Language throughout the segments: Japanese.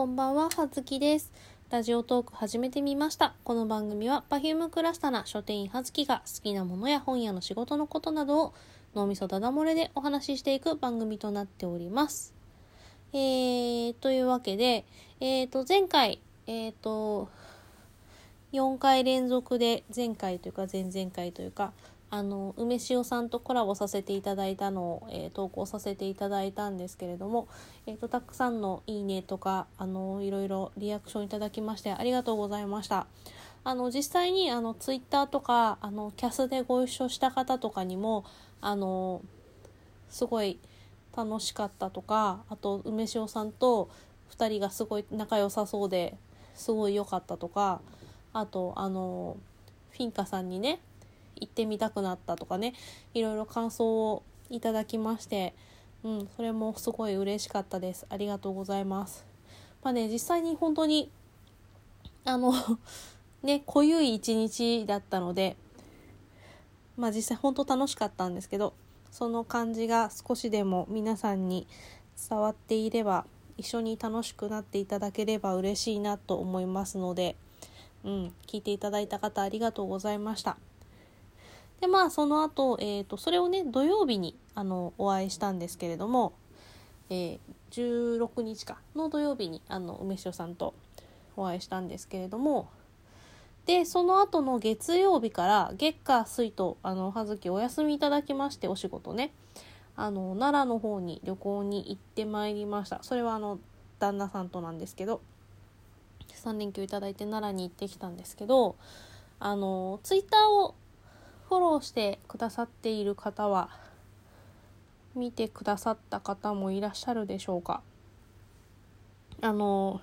こんばんは、はずきです。ラジオトーク始めてみました。この番組は Perfume クラスタな書店員はずきが好きなものや本屋の仕事のことなどを脳みそダダ漏れでお話ししていく番組となっております。えー、というわけで、えーと、前回、えーと、4回連続で前回というか前々回というかあの梅塩さんとコラボさせていただいたのを、えー投稿させていただいたんですけれども、えー、とたくさんの「いいね」とかあのいろいろリアクションいただきましてありがとうございました。あの実際にあのツイッターとかあのキャスでご一緒した方とかにもあのすごい楽しかったとかあと梅塩さんと2人がすごい仲良さそうですごい良かったとかあとあのフィンカさんにね行ってみたくなったとかねいろいろ感想をいただきまして、うん、それもすごい嬉しかったですありがとうございますまあね実際に本当にあの ね濃ゆい一日だったのでまあ実際本当楽しかったんですけどその感じが少しでも皆さんに伝わっていれば一緒に楽しくなっていただければ嬉しいなと思いますので、うん、聞いていただいた方ありがとうございました。でまあその後、えーとそれをね土曜日にあのお会いしたんですけれども、えー16日かの土曜日にあの梅塩さんとお会いしたんですけれどもでその後の月曜日から月火水とあの葉月お休みいただきましてお仕事ねあの奈良の方に旅行に行ってまいりました。それはあの旦那さんとなんですけど3連休いただいて奈良に行ってきたんですけどあのツイッターをフォローしてくださっている方は見てくださった方もいらっしゃるでしょうか？あの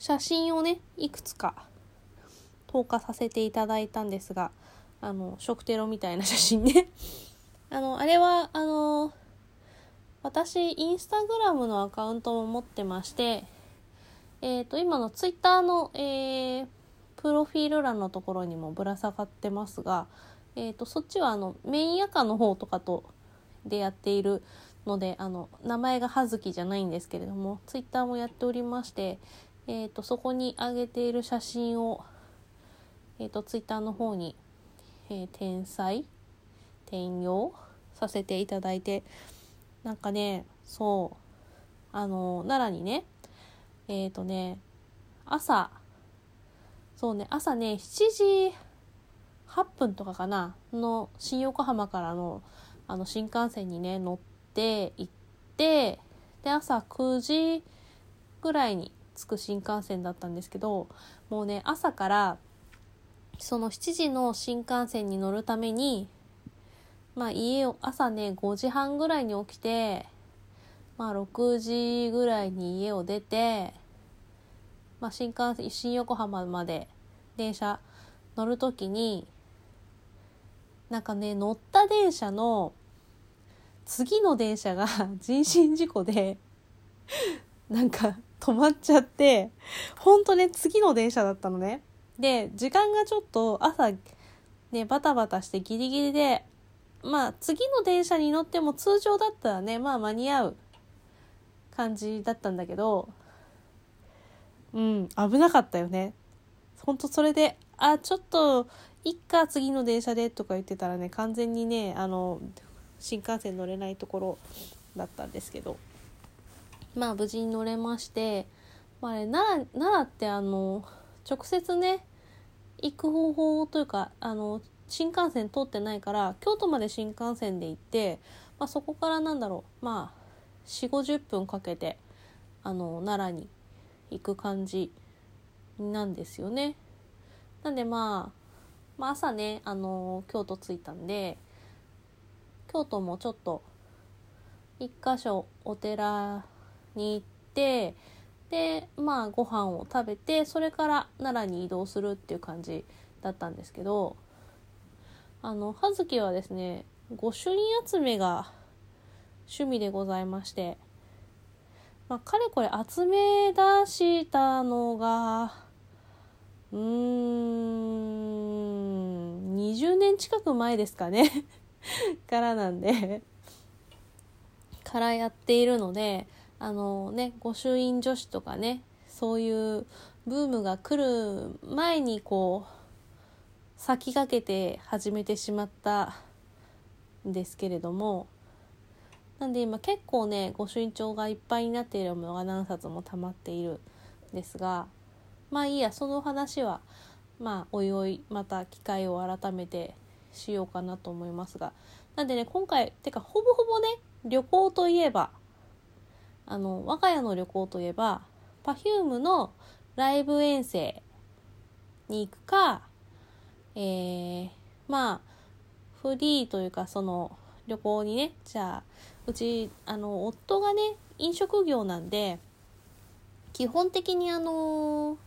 写真をねいくつか投下させていただいたんですがあの食テロみたいな写真ね。あのあれはあの私インスタグラムのアカウントも持ってましてえっ、と今のツイッターの、えープロフィール欄のところにもぶら下がってますが、えー、とそっちはあのメインアカの方とかとでやっているのであの名前が葉月じゃないんですけれどもツイッターもやっておりまして、えー、とそこに上げている写真を、えー、とツイッターの方に、えー転載転用させていただいてなんかねそうあの奈良にねえっ、とね朝そうね朝ね7時8分とかかな。の新横浜からのあの新幹線にね乗って行ってで朝9時ぐらいに着く新幹線だったんですけどもうね朝からその7時の新幹線に乗るためにまあ家を朝ね5時半ぐらいに起きてまあ6時ぐらいに家を出てまあ、新幹線新横浜まで電車乗る時になんかね乗った電車の次の電車が 人身事故でなんか止まっちゃってほんとね次の電車だったのね。で時間がちょっと朝ねバタバタしてギリギリでまあ次の電車に乗っても通常だったらねまあ間に合う感じだったんだけどうん、危なかったよね。ほんとそれで、あ、ちょっと、いっか、次の電車でとか言ってたらね、完全にね、あの、新幹線乗れないところだったんですけど、まあ無事に乗れまして、まあ、ね、奈良、奈良ってあの、直接ね、行く方法というか、あの、新幹線通ってないから、京都まで新幹線で行って、まあそこからなんだろう、まあ、4、50分かけて、あの、奈良に行く感じなんですよね。なんでまあ、まあ、朝ね、あの京都着いたんで京都もちょっと一箇所お寺に行ってでまあご飯を食べてそれから奈良に移動するっていう感じだったんですけどあの葉月はですね御朱印集めが趣味でございまして。まあ、かれこれ集め出したのがうーん20年近く前ですかね。からなんで。からやっているのであのね御朱印女子とかねそういうブームが来る前にこう先駆けて始めてしまったんですけれどもなんで今結構ね御朱印帳がいっぱいになっているものが何冊も溜まっているんですがまあいいやその話はまあおいおいまた機会を改めてしようかなと思いますが。なんでね今回てかほぼほぼね旅行といえばあの我が家の旅行といえば Perfume のライブ遠征に行くか、えー、まあフリーというかその旅行にねじゃあうちあの夫がね飲食業なんで基本的にあの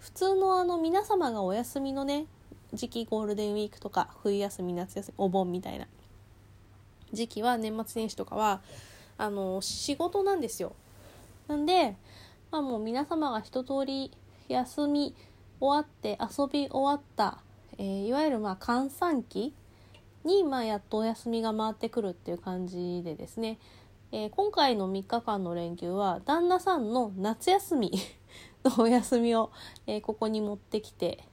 普通のあの皆様がお休みのね時期ゴールデンウィークとか冬休み夏休みお盆みたいな時期は年末年始とかはあの仕事なんですよ。なんでまあもう皆様が一通り休み終わって遊び終わった、えー、いわゆるまあ閑散期にまあやっとお休みが回ってくるっていう感じでですね、えー、今回の3日間の連休は旦那さんの夏休みのお休みを、えー、ここに持ってきて、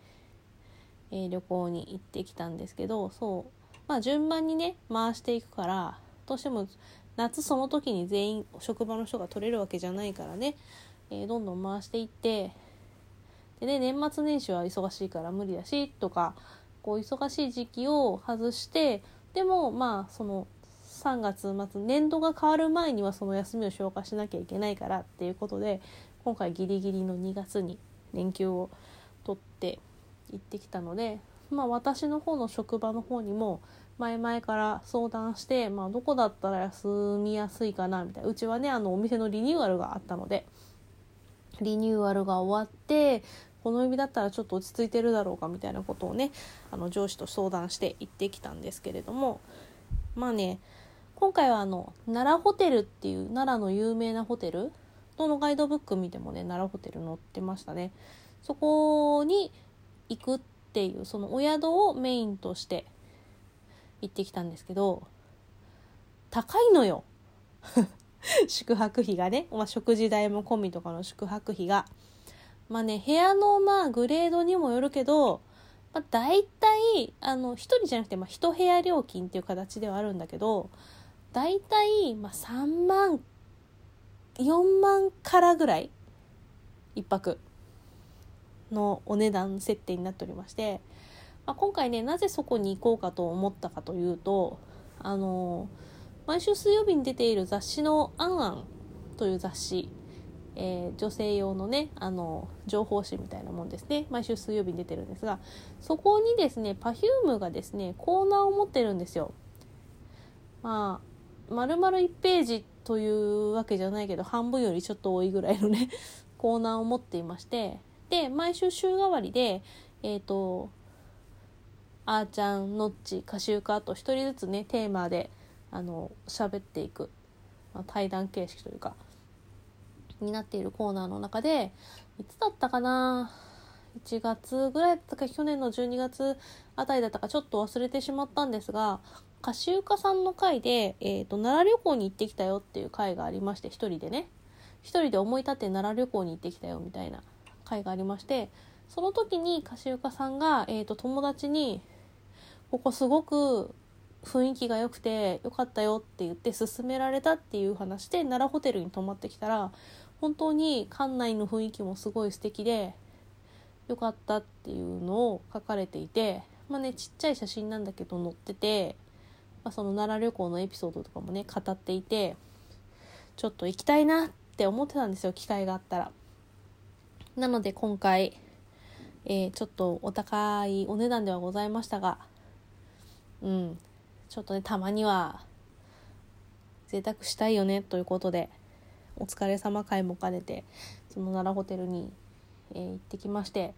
え旅行に行ってきたんですけどそう。まあ順番にね回していくからどうしても夏その時に全員職場の人が取れるわけじゃないからねえー、どんどん回していってでね年末年始は忙しいから無理だしとかこう忙しい時期を外してでもまあその3月末年度が変わる前にはその休みを消化しなきゃいけないからっていうことで今回ギリギリの2月に連休を取って行ってきたのでまあ私の方の職場の方にも前々から相談して、まあ、どこだったら休みやすいかなみたいな。うちはねあのお店のリニューアルがあったのでリニューアルが終わってこの指だったらちょっと落ち着いてるだろうかみたいなことをねあの上司と相談して行ってきたんですけれどもまあね今回はあの奈良ホテルっていう奈良の有名なホテルどのガイドブック見てもね奈良ホテル載ってましたね。そこに行くっていうそのお宿をメインとして行ってきたんですけど高いのよ。宿泊費がね、まあ、食事代も込みとかの宿泊費が。まあね、部屋のまあグレードにもよるけど、まあ、大体、あの、1人じゃなくて、まあ、1部屋料金っていう形ではあるんだけど、大体、まあ、3万、4万からぐらい、1泊のお値段設定になっておりまして、まあ、今回ね、なぜそこに行こうかと思ったかというと、あの毎週水曜日に出ている雑誌の「あんあん」という雑誌、えー、女性用のねあの情報誌みたいなもんですね毎週水曜日に出てるんですがそこにですね Perfume がですねコーナーを持ってるんですよ。まあ丸々1ページというわけじゃないけど半分よりちょっと多いぐらいのね コーナーを持っていましてで毎週週替わりでえっ、ー、とあーちゃんのっち歌集家と1人ずつねテーマであの喋っていく、まあ、対談形式というかになっているコーナーの中でいつだったかな？1月ぐらいだったか去年の12月あたりだったかちょっと忘れてしまったんですが歌集家さんの回で、えーと、奈良旅行に行ってきたよっていう回がありまして一人でね。一人で思い立って奈良旅行に行ってきたよみたいな回がありましてその時に歌集家さんが、えーと友達に「ここすごく雰囲気が良くて良かったよって言って勧められたっていう話で奈良ホテルに泊まってきたら本当に館内の雰囲気もすごい素敵で良かったっていうのを書かれていてまあねちっちゃい写真なんだけど載ってて、まあ、その奈良旅行のエピソードとかもね語っていてちょっと行きたいなって思ってたんですよ機会があったら。なので今回、えー、ちょっとお高いお値段ではございましたがうんちょっとねたまには贅沢したいよねということでお疲れ様会も兼ねてその奈良ホテルに、えー、行ってきまして、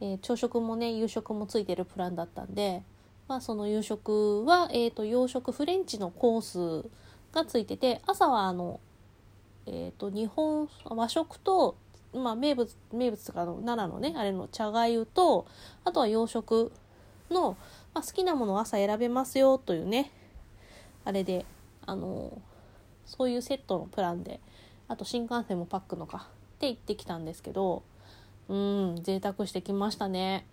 えー、朝食もね夕食もついてるプランだったんで、まあ、その夕食は、えーと、洋食フレンチのコースがついてて朝はあの、えーと、日本和食と、まあ、名物名物とかの奈良のねあれの茶がゆとあとは洋食のまあ、好きなものを朝選べますよというねあれであのそういうセットのプランであと新幹線もパックのかして行ってきたんですけどうん贅沢してきましたね。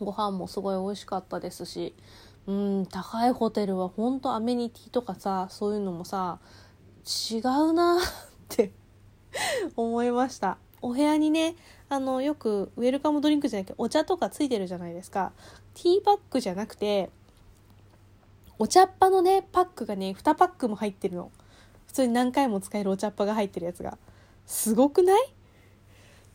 ご飯もすごい美味しかったですしうん高いホテルは本当アメニティとかさそういうのもさ違うなって 思いました。お部屋にねあのよくウェルカムドリンクじゃなくてお茶とかついてるじゃないですか。ティーバッグじゃなくてお茶っ葉のねパックがね2パックも入ってるの。普通に何回も使えるお茶っ葉が入ってるやつが。すごくない？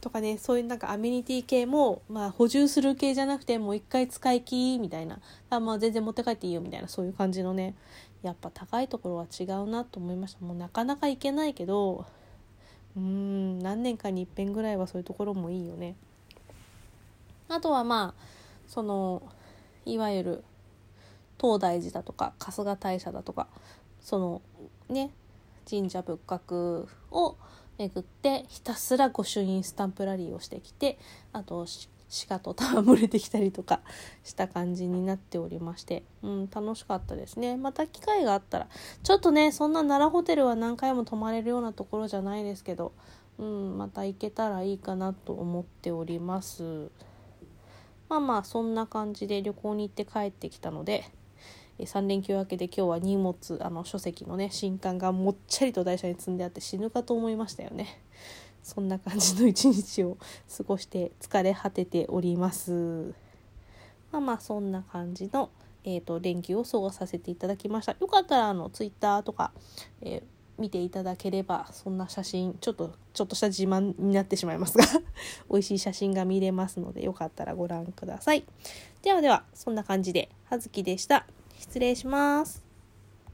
とかねそういうなんかアメニティ系も、まあ、補充する系じゃなくてもう一回使い切みたいな。あ、まあ、全然持って帰っていいよみたいなそういう感じのねやっぱ高いところは違うなと思いました。もうなかなか行けないけどうーん何年かに一遍ぐらいはそういうところもいいよね。あとはまあそのいわゆる東大寺だとか春日大社だとかそのね神社仏閣を巡ってひたすら御朱印スタンプラリーをしてきてあと鹿と戯れてきたりとかした感じになっておりまして、うん、楽しかったですね。また機会があったらちょっとねそんな奈良ホテルは何回も泊まれるようなところじゃないですけど、うん、また行けたらいいかなと思っております。まあまあそんな感じで旅行に行って帰ってきたので3連休明けで今日は荷物あの書籍のね新刊がもっちゃりと台車に積んであって死ぬかと思いましたよね。そんな感じの一日を過ごして疲れ果てております。まあまあそんな感じの、えーと、連休を過ごさせていただきました。よかったらあのツイッターとか、えー見ていただければそんな写真ちょっとちょっとした自慢になってしまいますが 美味しい写真が見れますのでよかったらご覧ください。ではではそんな感じで葉月でした。失礼します。